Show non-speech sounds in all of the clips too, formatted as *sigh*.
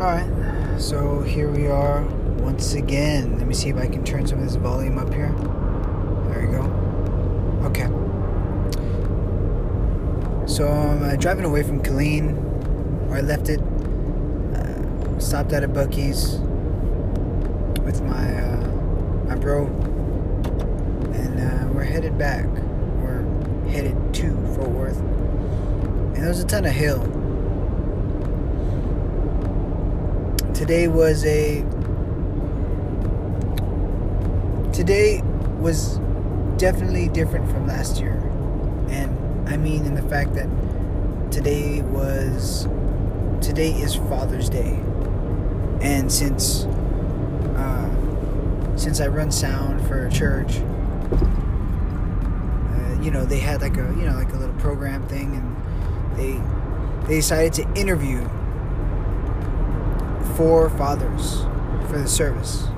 Alright, so here we are once again. Let me see if I can turn some of this volume up here. There we go. Okay. So I'm uh, driving away from Killeen, where I left it. Uh, stopped at a Buc-ee's with my uh, my bro, and uh, we're headed back. We're headed to Fort Worth, and there was a ton of hill. Today was a today was definitely different from last year. And i mean in the fact that today was today is father's day. And since uh, since i run sound for a church uh, you know they had like a you know like a little program thing and they they decided to interview four fathers for the service.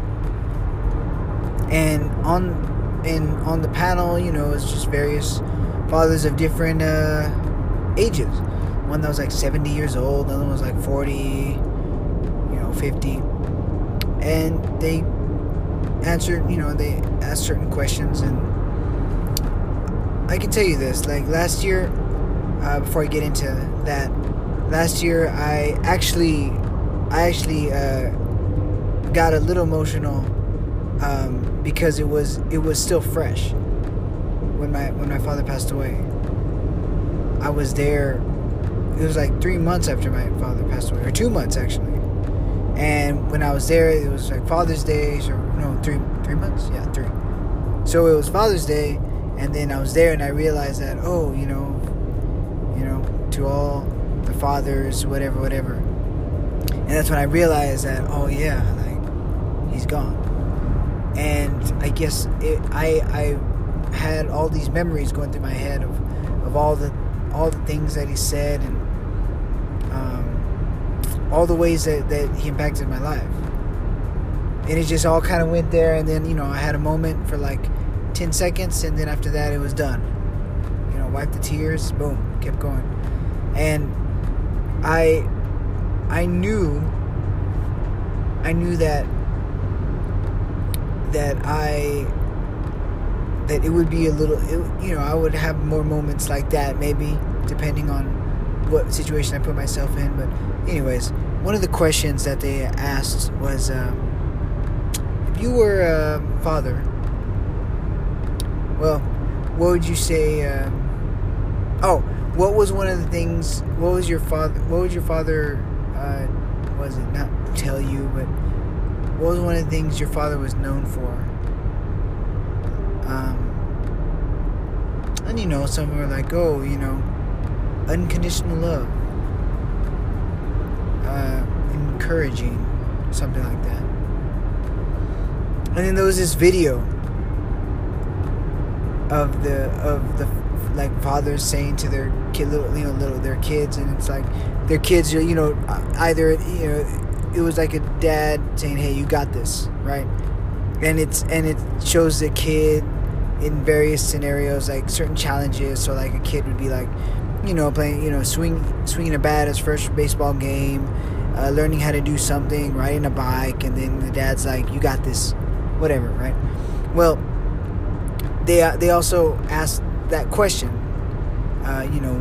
And on in on the panel, you know, it's just various fathers of different uh, ages. One that was like 70 years old, another one was like 40, you know, 50. And they answered, you know, they asked certain questions and I can tell you this, like last year uh, before I get into that, last year I actually I actually uh, got a little emotional um, because it was it was still fresh when my when my father passed away. I was there. It was like three months after my father passed away, or two months actually. And when I was there, it was like Father's Day, or no, three three months, yeah, three. So it was Father's Day, and then I was there, and I realized that oh, you know, you know, to all the fathers, whatever, whatever and that's when I realized that, oh yeah, like he's gone. And I guess it, I I had all these memories going through my head of of all the all the things that he said and um, all the ways that, that he impacted my life. And it just all kind of went there, and then you know I had a moment for like ten seconds, and then after that it was done. You know, wiped the tears, boom, kept going, and I I knew I knew that that I that it would be a little it, you know I would have more moments like that maybe depending on what situation I put myself in. But anyways one of the questions that they asked was um, if you were a father well what would you say um, oh what was one of the things what was your father what was your father uh, was it not tell you, but what was one of the things your father was known for? Um, and you know, some were like, oh, you know, unconditional love, uh, encouraging, something like that. And then there was this video of the of the like fathers saying to their kid, little you know, little their kids, and it's like their kids are you know either you know it was like a dad saying, "Hey, you got this," right? And it's and it shows the kid in various scenarios like certain challenges. So like a kid would be like, you know, playing you know swing swinging a bat his first baseball game, uh, learning how to do something, riding a bike, and then the dad's like, "You got this," whatever, right? Well, they uh, they also asked that question, uh, you know,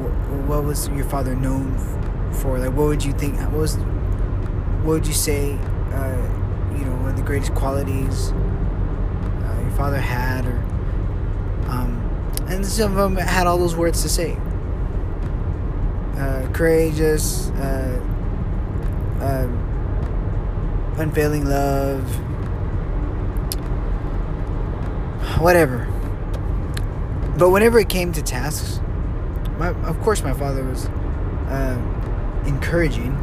what was your father known for? Like, what would you think? What was, what would you say? Uh, you know, one of the greatest qualities uh, your father had, or um, and some of them had all those words to say. Uh, courageous, uh, um, unfailing love, whatever but whenever it came to tasks, my, of course my father was uh, encouraging.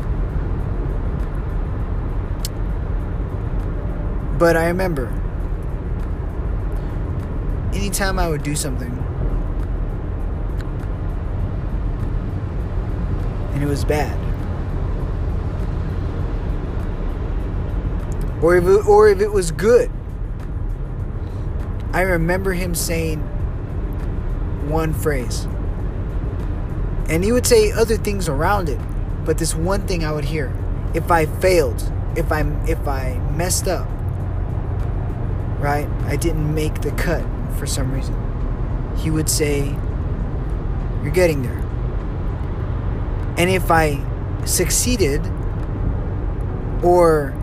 But I remember, anytime I would do something, and it was bad, or if it, or if it was good, I remember him saying one phrase. And he would say other things around it, but this one thing I would hear if I failed, if I if I messed up, right? I didn't make the cut for some reason. He would say, "You're getting there." And if I succeeded or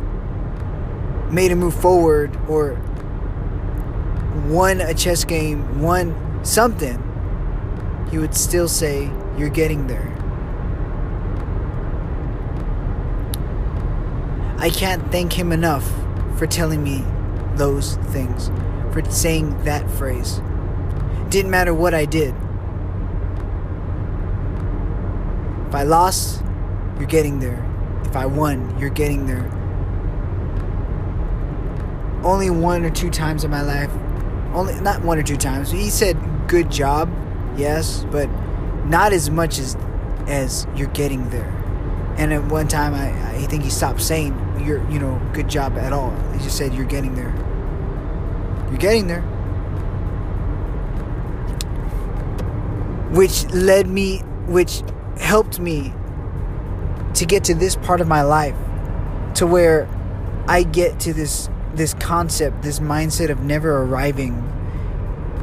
made a move forward or won a chess game, won something, he would still say, You're getting there. I can't thank him enough for telling me those things, for saying that phrase. Didn't matter what I did. If I lost, you're getting there. If I won, you're getting there. Only one or two times in my life, only not one or two times. He said good job, yes, but not as much as as you're getting there. And at one time, I, I think he stopped saying you're, you know, good job at all. He just said you're getting there. You're getting there. Which led me, which helped me to get to this part of my life, to where I get to this this concept, this mindset of never arriving,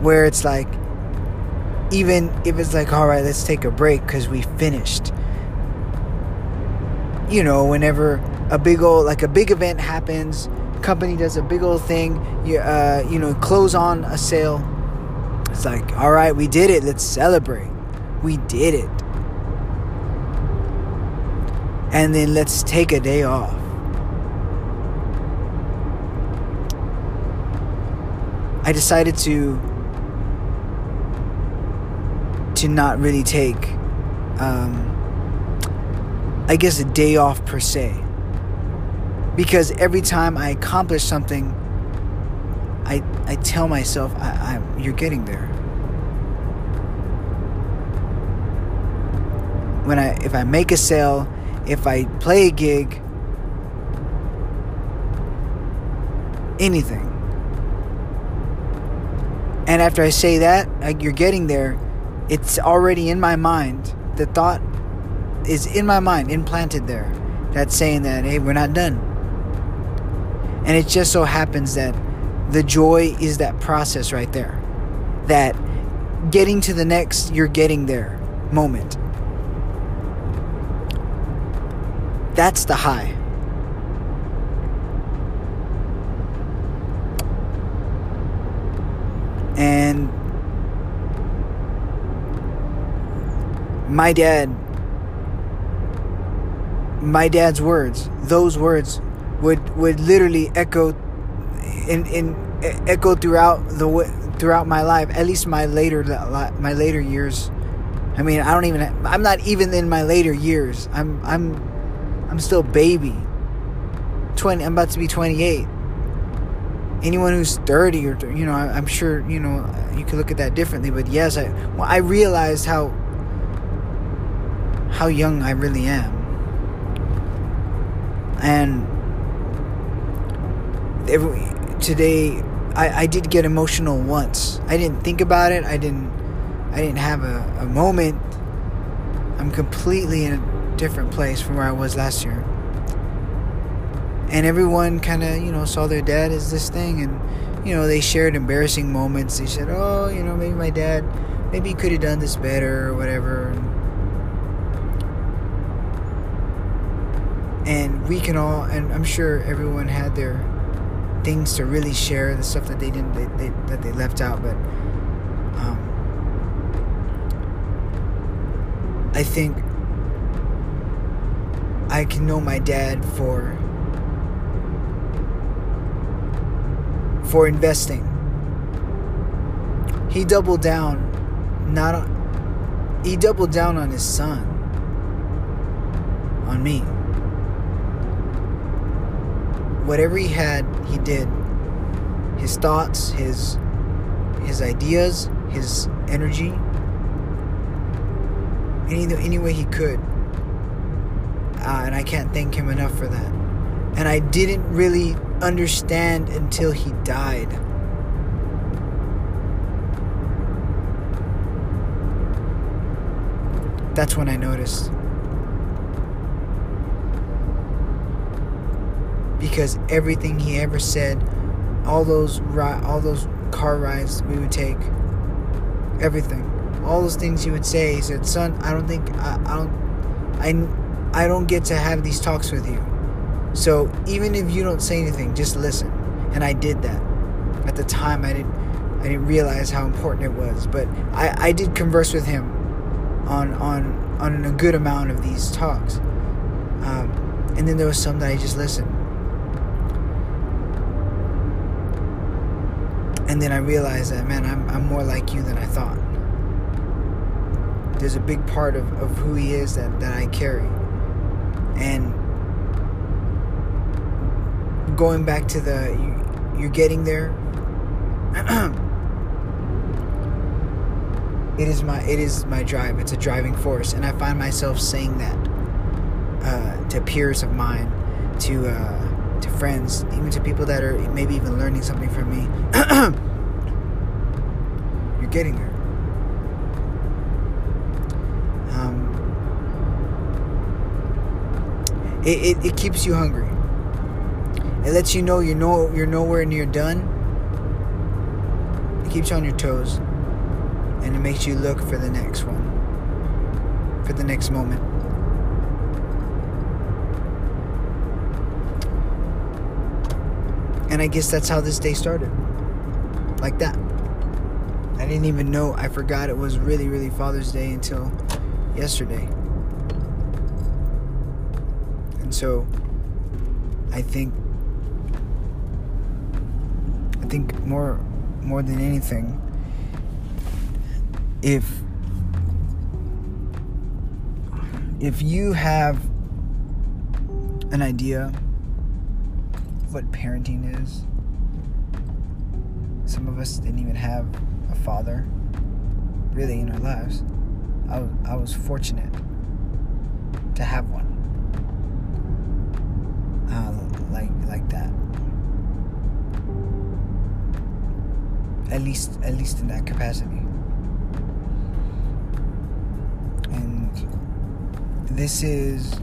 where it's like, even if it's like, all right, let's take a break because we finished. You know, whenever a big old, like a big event happens, company does a big old thing, you, uh, you know, close on a sale. It's like, all right, we did it. Let's celebrate. We did it. And then let's take a day off. I decided to to not really take um, I guess a day off per se. Because every time I accomplish something, I I tell myself I, I'm you're getting there. When I if I make a sale, if I play a gig, anything. And after I say that, like you're getting there, it's already in my mind. The thought is in my mind, implanted there. That's saying that, hey, we're not done. And it just so happens that the joy is that process right there. That getting to the next, you're getting there moment. That's the high. And my dad, my dad's words, those words would would literally echo in in echo throughout the throughout my life, at least my later my later years. I mean, I don't even I'm not even in my later years. I'm I'm I'm still baby. 20 I'm about to be 28 anyone who's 30 or you know i'm sure you know you could look at that differently but yes i well, i realized how how young i really am and every, today I, I did get emotional once. I didn't think about it. I didn't i didn't have a, a moment. I'm completely in a different place from where i was last year. And everyone kind of you know saw their dad as this thing and you know they shared embarrassing moments. They said oh you know maybe my dad maybe he could have done this better or whatever. And we can all and i'm sure everyone had their things to really share the stuff that they didn't they, they that they left out but um, i think i can know my dad for for investing. He doubled down not on, he doubled down on his son on me. Whatever he had, he did. His thoughts, his his ideas, his energy, any any way he could. Uh, and I can't thank him enough for that. And I didn't really understand until he died. That's when I noticed. Because everything he ever said, all those ri- all those car rides we would take, everything, all those things he would say. He said, "Son, I don't think I, I don't I I don't get to have these talks with you. So even if you don't say anything, just listen." And I did that. At the time, I didn't I didn't realize how important it was, but I, I did converse with him on on on a good amount of these talks. Um, and then there was some that I just listened. And then I realized that man, I'm I'm more like you than I thought. There's a big part of, of who he is that, that I carry. And going back to the you, you're getting there *clears throat* it is my it is my drive it's a driving force and i find myself saying that uh, to peers of mine to uh, friends even to people that are maybe even learning something from me. *clears throat* You're getting there. Um, it, it, it keeps you hungry. It lets you know you're no you're nowhere near done. It keeps you on your toes. And it makes you look for the next one, for the next moment. And I guess that's how this day started. Like that. I didn't even know, I forgot it was really, really Father's Day until yesterday. And so I think I think more more than anything if if you have an idea what parenting is. Some of us didn't even have a father really in our lives. I was, I was fortunate to have one. Uh, like like that. At least at least in that capacity. And this is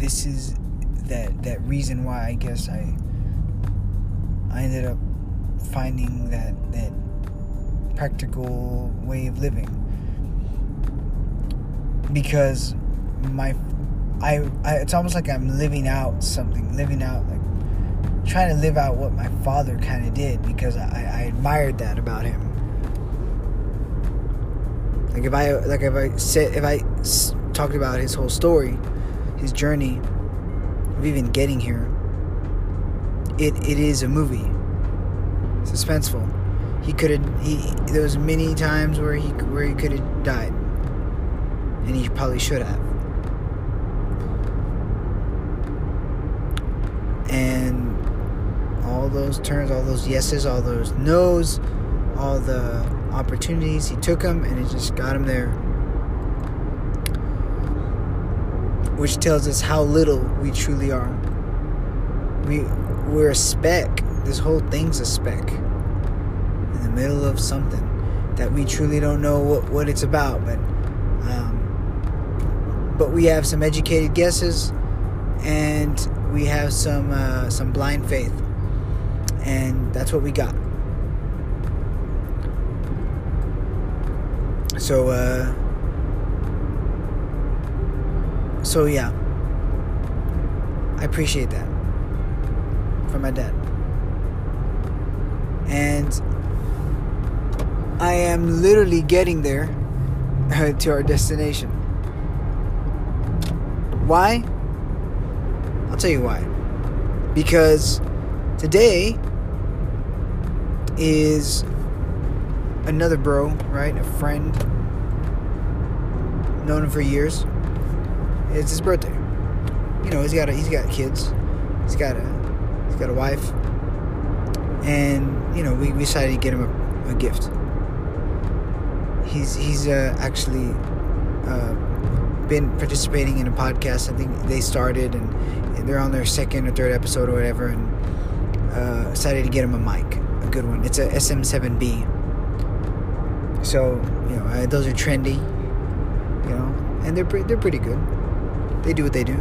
this is that that reason why I guess I I ended up finding that that practical way of living. Because my I, I it's almost like I'm living out something living out like trying to live out what my father kind of did because I, I admired that about him. Like if I like if I said if I talked about his whole story, his journey of even getting here, it it is a movie. Suspenseful. He could have he there was many times where he where he could have died. And he probably should have. And all those turns, all those yeses, all those nos, all the opportunities. He took them and it just got him there. Which tells us how little we truly are. We we're a speck. This whole thing's a speck in the middle of something that we truly don't know what, what it's about, but um, but we have some educated guesses and we have some uh, some blind faith, and that's what we got. So, uh, so yeah, I appreciate that from my dad. And I am literally getting there *laughs* to our destination. Why? I'll tell you why. Because today is another bro, right? A friend. Known him for years. It's his birthday. You know, he's got a, he's got kids. He's got a he's got a wife. And you know, we, we decided to get him a, a gift. He's he's uh, actually uh, been participating in a podcast. I think they started and they're on their second or third episode or whatever, and uh, decided to get him a mic, a good one. It's a SM7B so you know uh, those are trendy, you know, and they're pre- they're pretty good. They do what they do.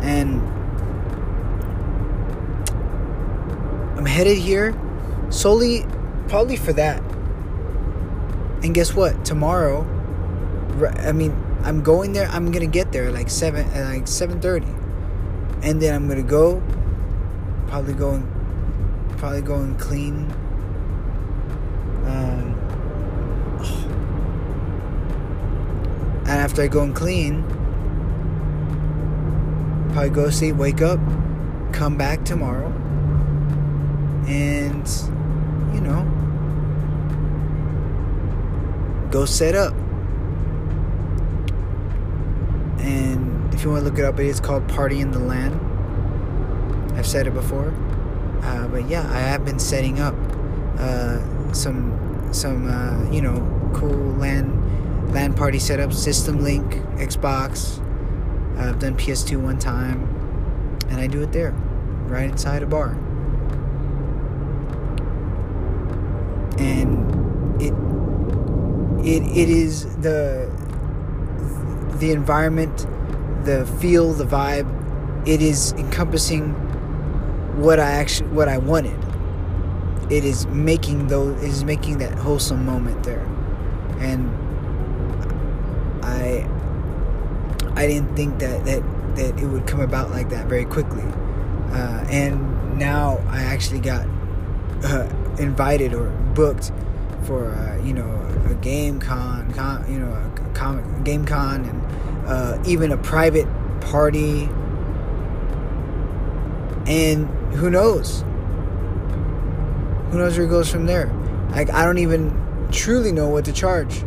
And I'm headed here solely probably for that. And guess what? Tomorrow, I mean, I'm going there. I'm gonna get there like seven, like seven thirty, and then I'm gonna go. Probably going, probably go and clean. Um, and after I go and clean, probably go sleep, wake up, come back tomorrow, and you know, go set up. And if you want to look it up, it is called Party in the LAN. I've said it before. Uh, but yeah, I have been setting up uh, some some uh, you know cool LAN LAN party setup, System Link, Xbox. I've done PS2 one time, and I do it there, right inside a bar. And it it it is the the environment, the feel, the vibe. It is encompassing what I actually what I wanted. It is making those it is making that wholesome moment there, and I I didn't think that that that it would come about like that very quickly, uh, and now I actually got uh, invited or booked for uh, you know a game con, con you know a comic game con and uh, even a private party. And who knows? Who knows where it goes from there? Like i don't even truly know what to charge.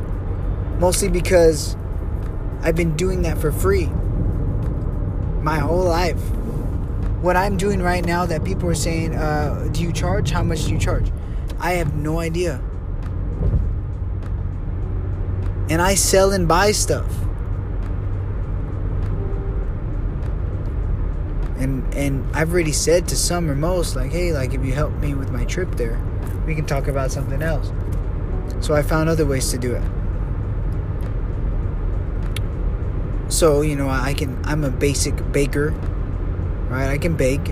Mostly because i've been doing that for free my whole life what i'm doing right now that people are saying uh, do you charge how much do you charge i have no idea and I sell and buy stuff. And and I've already said to some or most like, hey, like if you help me with my trip there, we can talk about something else. So I found other ways to do it. So, you know, I can I'm a basic baker. Right? I can bake.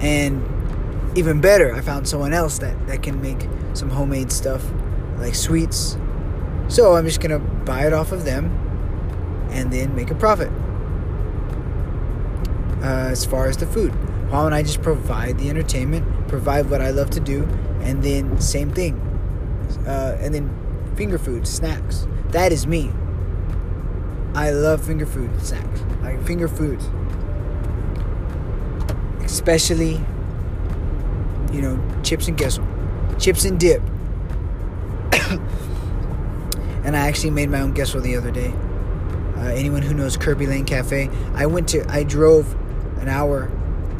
And even better, I found someone else that, that can make some homemade stuff like sweets. So I'm just gonna buy it off of them and then make a profit. Uh, as far as the food, why don't I just provide the entertainment, provide what I love to do, and then same thing, uh, and then finger food, snacks. That is me. I love finger food snacks, like finger food. especially you know chips and queso, chips and dip. *coughs* And I actually made my own queso the other day. Uh, anyone who knows Kerbey Lane Cafe, I went to, I drove an hour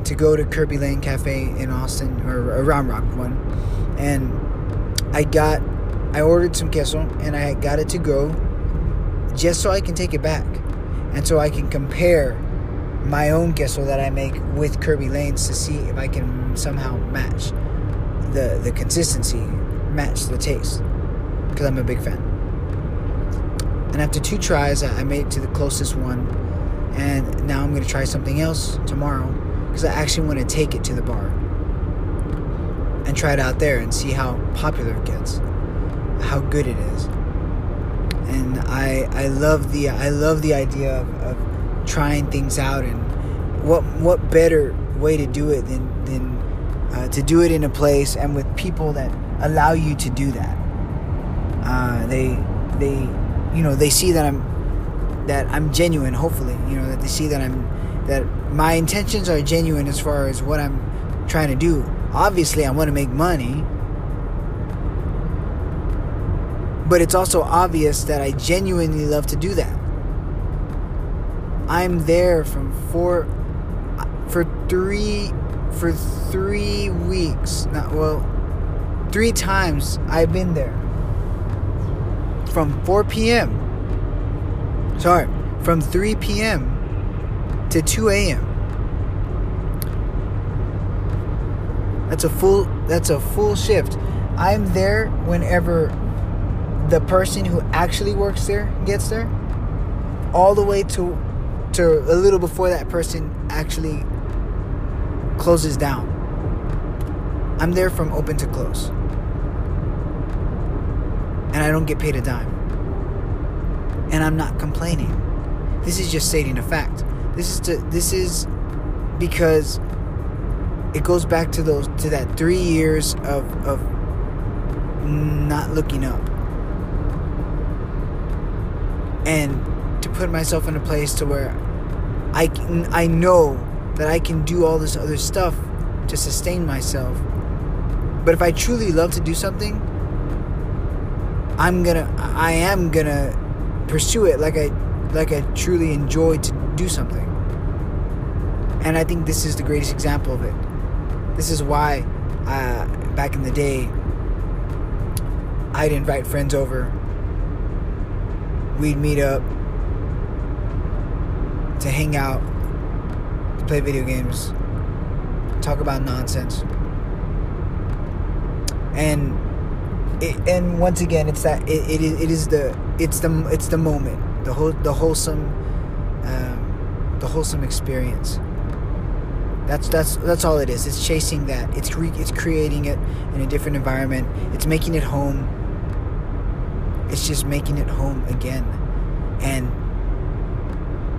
to go to Kerbey Lane Cafe in Austin or around Rock one, and I got, I ordered some queso and I got it to go, just so I can take it back, and so I can compare my own queso that I make with Kerbey Lane's to see if I can somehow match the the consistency, match the taste because I'm a big fan. And after two tries, I made it to the closest one. And now I'm to try something else tomorrow because I actually want to take it to the bar and try it out there and see how popular it gets, how good it is. And I I love the I love the idea of, of trying things out and what what better way to do it than than uh, to do it in a place and with people that allow you to do that. Uh, they they you know they see that I'm that I'm genuine. Hopefully, you know that they see that I'm that my intentions are genuine as far as what I'm trying to do. Obviously, I want to make money. But it's also obvious that I genuinely love to do that. I'm there from four for three for three weeks. Not well, three times I've been there from 4 p.m. Sorry, from 3 p.m. to 2 a.m. That's a full that's a full shift. I'm there whenever the person who actually works there gets there all the way to to a little before that person actually closes down. I'm there from open to close. And I don't get paid a dime. And I'm not complaining. This is just stating a fact. This is to this is because it goes back to those to that 3 years of of not looking up. And to put myself in a place to where I can, I know that I can do all this other stuff to sustain myself. But if I truly love to do something, I'm gonna I am gonna pursue it like I like I truly enjoy to do something. And I think this is the greatest example of it. This is why uh, back in the day I'd invite friends over. We'd meet up to hang out, to play video games, talk about nonsense. And it, and once again, it's that it, it, is, it is the it's the it's the moment, the whole the wholesome um, the wholesome experience. That's that's that's all it is. It's chasing that. It's re- it's creating it in a different environment. It's making it home. It's just making it home again, and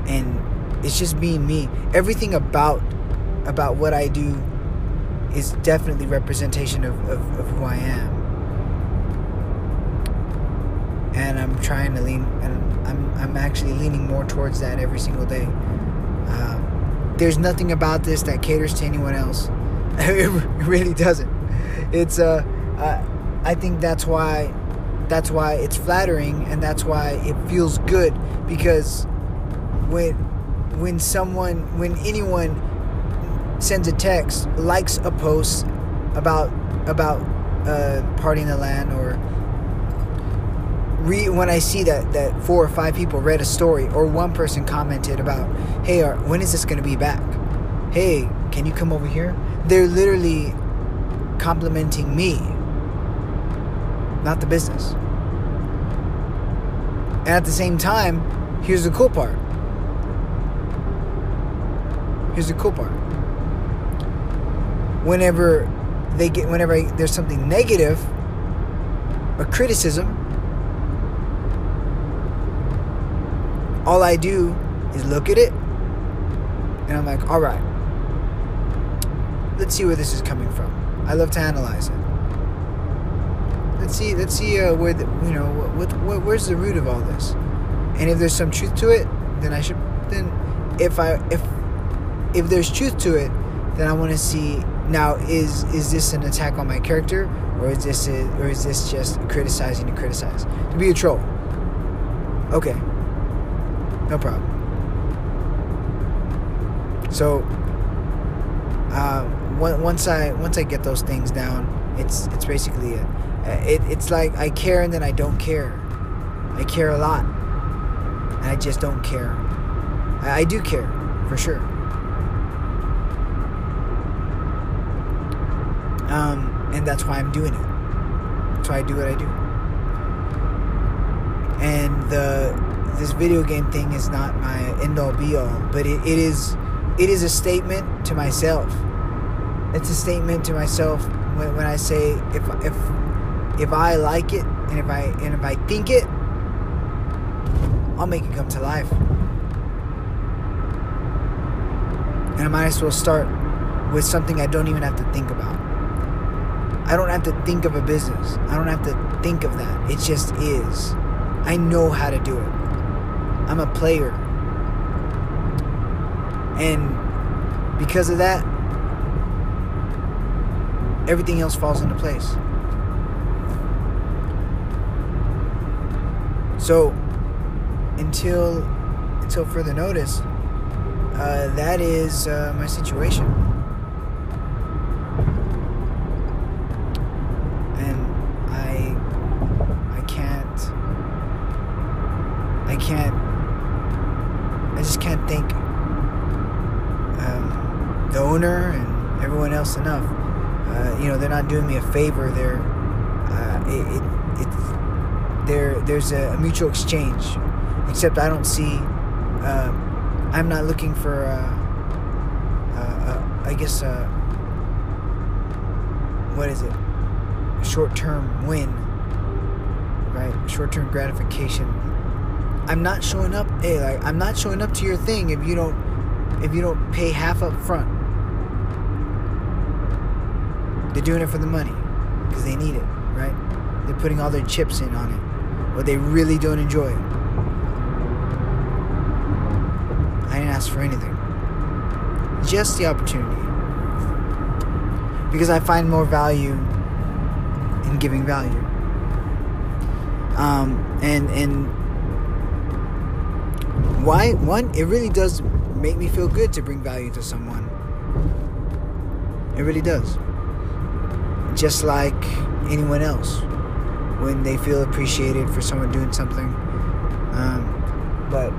and it's just being me. Everything about about what I do is definitely representation of, of, of who I am. And I'm trying to lean, and I'm, I'm actually leaning more towards that every single day. Um, there's nothing about this that caters to anyone else. *laughs* it really doesn't. It's uh, uh, I think that's why, that's why it's flattering, and that's why it feels good because when when someone when anyone sends a text, likes a post about about uh, parting the land, or re- when I see that that four or five people read a story, or one person commented about, "Hey, are, when is this going to be back? Hey, can you come over here?" They're literally complimenting me, not the business. And at the same time, here's the cool part. Here's the cool part whenever they get whenever there's something negative or criticism all I do is look at it and I'm like all right let's see where this is coming from I love to analyze it let's see let's see uh, where the, you know what, what where's the root of all this and if there's some truth to it then I should then if I if if there's truth to it then I want to see now, is is this an attack on my character, or is this a, or is this just criticizing to criticize to be a troll? Okay, no problem. So, uh, once I once I get those things down, it's it's basically a, it, it's like I care and then I don't care. I care a lot, and I just don't care. I, I do care for sure. Um, and that's why I'm doing it. That's why I do what I do. And the this video game thing is not my end all be all, but it, it is it is a statement to myself. It's a statement to myself when, when I say if if if I like it and if I and if I think it, I'll make it come to life. And I might as well start with something I don't even have to think about. I don't have to think of a business. I don't have to think of that. It just is. I know how to do it. I'm a player. And because of that, everything else falls into place. So, until until further notice, uh, that is uh, my situation. And I I can't I can't. I just can't thank um, the owner and everyone else enough. Uh, you know, they're not doing me a favor. They're uh, it, it, it there. There's a, mutual exchange. Except I don't see uh, I'm not looking for, I guess, what is it? Short term win, right? Short term gratification. I'm not showing up. Hey, like I'm not showing up to your thing if you don't, if you don't pay half up front. They're doing it for the money because they need it, right? They're putting all their chips in on it, or they really don't enjoy it. I didn't ask for anything. Just the opportunity. Because I find more value in giving value. Um, and and why one it really does make me feel good to bring value to someone. It really does. Just like anyone else when they feel appreciated for someone doing something. Um, but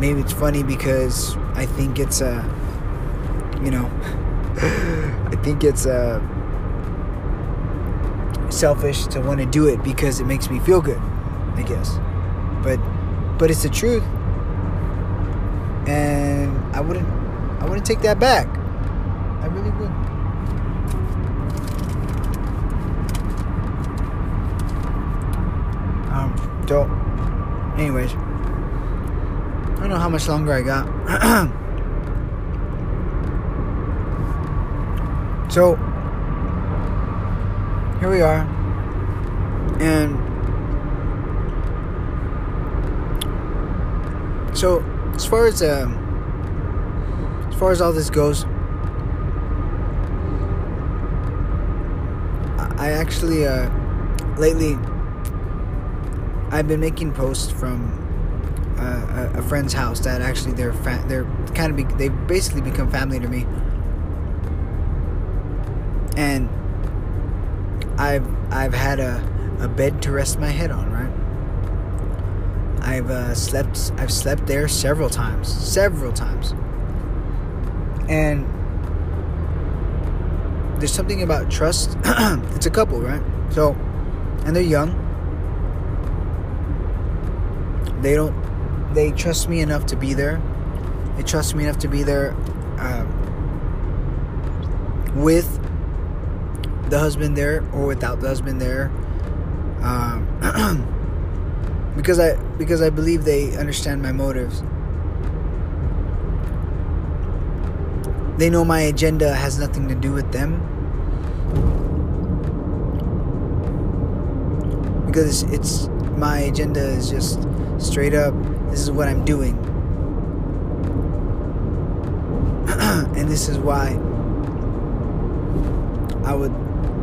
maybe it's funny because I think it's a, you know, *laughs* I think it's a selfish to want to do it because it makes me feel good, I guess. But, but it's the truth, and I wouldn't, I wouldn't take that back. I really would. Um, so, anyways. I don't know how much longer I got. *clears throat* so, here we are. And so, as far as uh, as far as all this goes, I actually uh, lately I've been making posts from uh, a, friend's house that actually they're fa- they're kind of be- they basically become family to me. And I've I've had a, a bed to rest my head on right? I've uh, slept I've slept there several times several times. And there's something about trust. *clears throat* It's a couple right? So and they're young they don't they trust me enough to be there. They trust me enough to be there uh, with the husband there or without the husband there, um, *clears throat* because I because I believe they understand my motives. They know my agenda has nothing to do with them. Because it's my agenda is just straight up this is what I'm doing. *clears throat* and this is why I would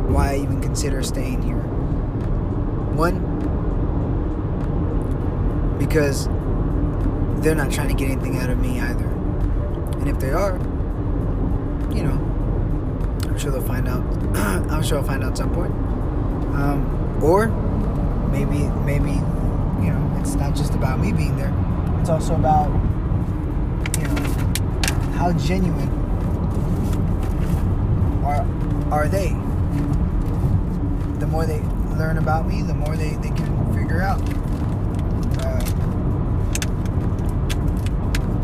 why I even consider staying here. One because they're not trying to get anything out of me either. And if they are, you know, I'm sure they'll find out. *clears throat* I'm sure I'll find out some point. Um, or maybe, maybe, you know, it's not just about me being there. It's also about, you know, how genuine are are they? The more they learn about me, the more they, they can figure out, uh,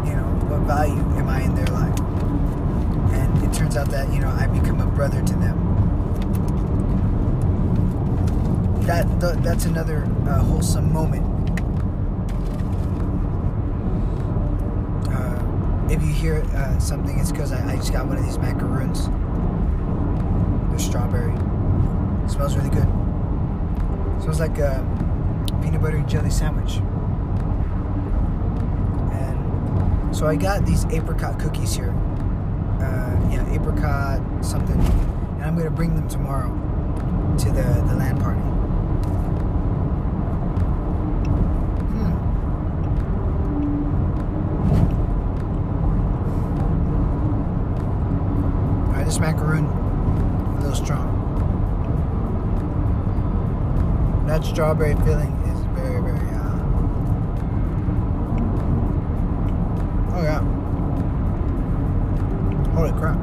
you know, what value am I in their life. And it turns out that, you know, I become a brother to them. That, that's another uh, wholesome moment if you hear uh, something, it's because I, I, just got one of these macaroons. They're strawberry. It smells really good. It smells like a peanut butter and jelly sandwich. And so I got these apricot cookies here. Uh, yeah, apricot something. And I'm to bring them tomorrow to the, the LAN party. This macaroon a little strong. That strawberry filling is very, very, uh, oh yeah. Holy crap.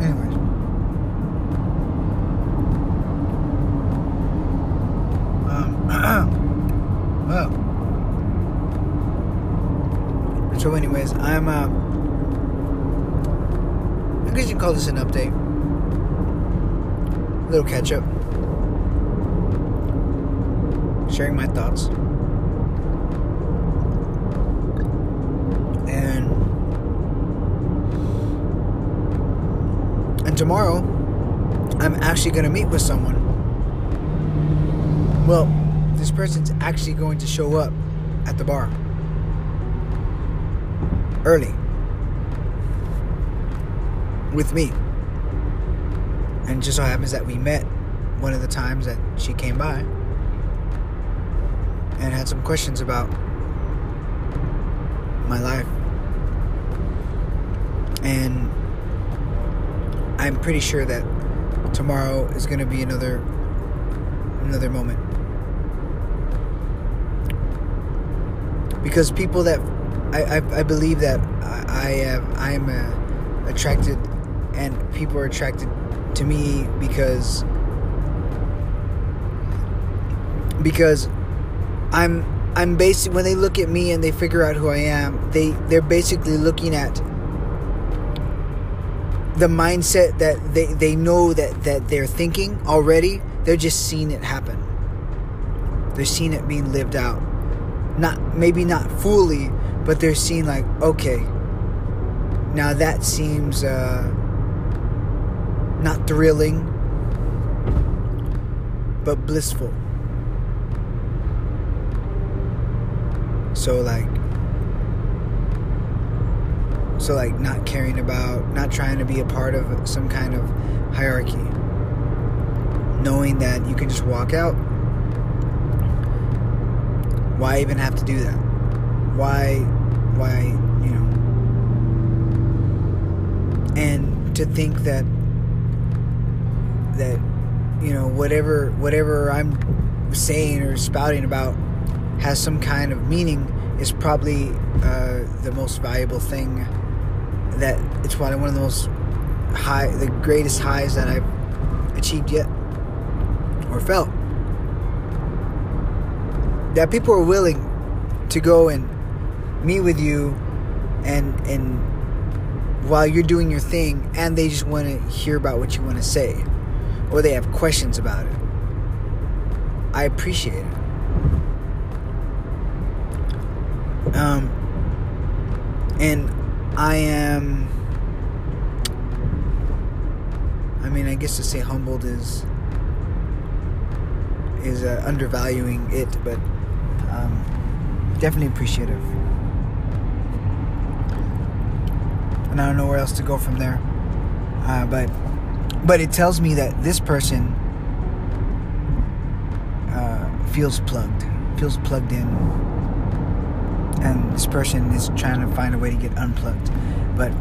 Anyways. Anyways, I'm uh, I guess you call this an update, a little catch up, sharing my thoughts, and and tomorrow, I'm actually gonna meet with someone. Well, this person's actually going to show up at the bar early with me. And just so happens that we met one of the times that she came by and had some questions about my life. And I'm pretty sure that tomorrow is going to be another another moment. Because people that I, I, I believe that I, am I am uh, attracted, and people are attracted to me because because I'm I'm basically when they look at me and they figure out who I am, they they're basically looking at the mindset that they, they know that, that they're thinking already, they're just seeing it happen. They're seeing it being lived out. Not maybe not fully, but they're seeing like, okay, now that seems uh, not thrilling, but blissful. So like so like not caring about not trying to be a part of some kind of hierarchy. Knowing that you can just walk out. Why even have to do that? Why why, you know. And to think that that you know whatever whatever I'm saying or spouting about has some kind of meaning is probably uh, the most valuable thing that it's probably one of the most high the greatest highs that I've achieved yet or felt that people are willing to go and meet with you and and while you're doing your thing and they just want to hear about what you want to say or they have questions about it. I appreciate it. Um and i am i mean i guess to say humbled is is uh, undervaluing it but um, definitely appreciative and I don't know where else to go from there. Uh, but but it tells me that this person uh, feels plugged, feels plugged in, and this person is trying to find a way to get unplugged. But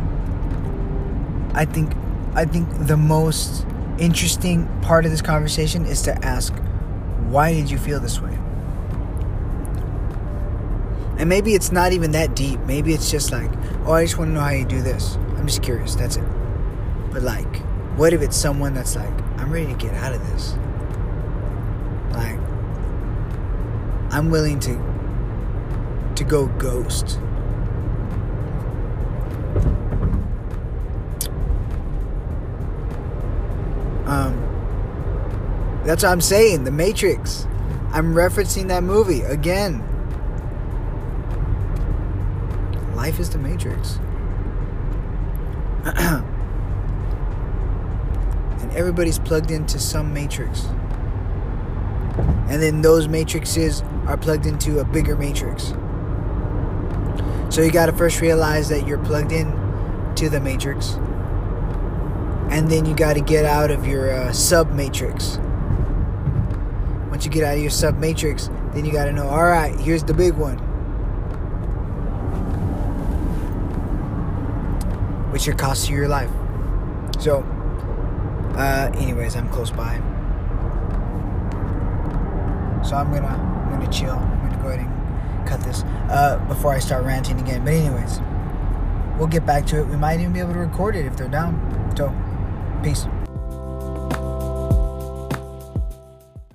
I think I think the most interesting part of this conversation is to ask, why did you feel this way? And maybe it's not even that deep. Maybe it's just like, oh, I just want to know how you do this. I'm just curious. That's it. But like, what if it's someone that's like, I'm ready to get out of this? Like, I'm willing to to go ghost. Um, that's what I'm saying. The Matrix. I'm referencing that movie again. Life is the Matrix. *clears throat* and everybody's plugged into some matrix. And then those matrices are plugged into a bigger matrix. So you got to first realize that you're plugged in to the matrix. And then you got to get out of your uh, sub matrix. Once you get out of your sub matrix, then you got to know, all right, here's the big one. Could cost you your life. So, uh, anyways, I'm close by, so I'm gonna I'm gonna chill. I'm gonna go ahead and cut this uh, before I start ranting again. But anyways, we'll get back to it. We might even be able to record it if they're down. So, peace.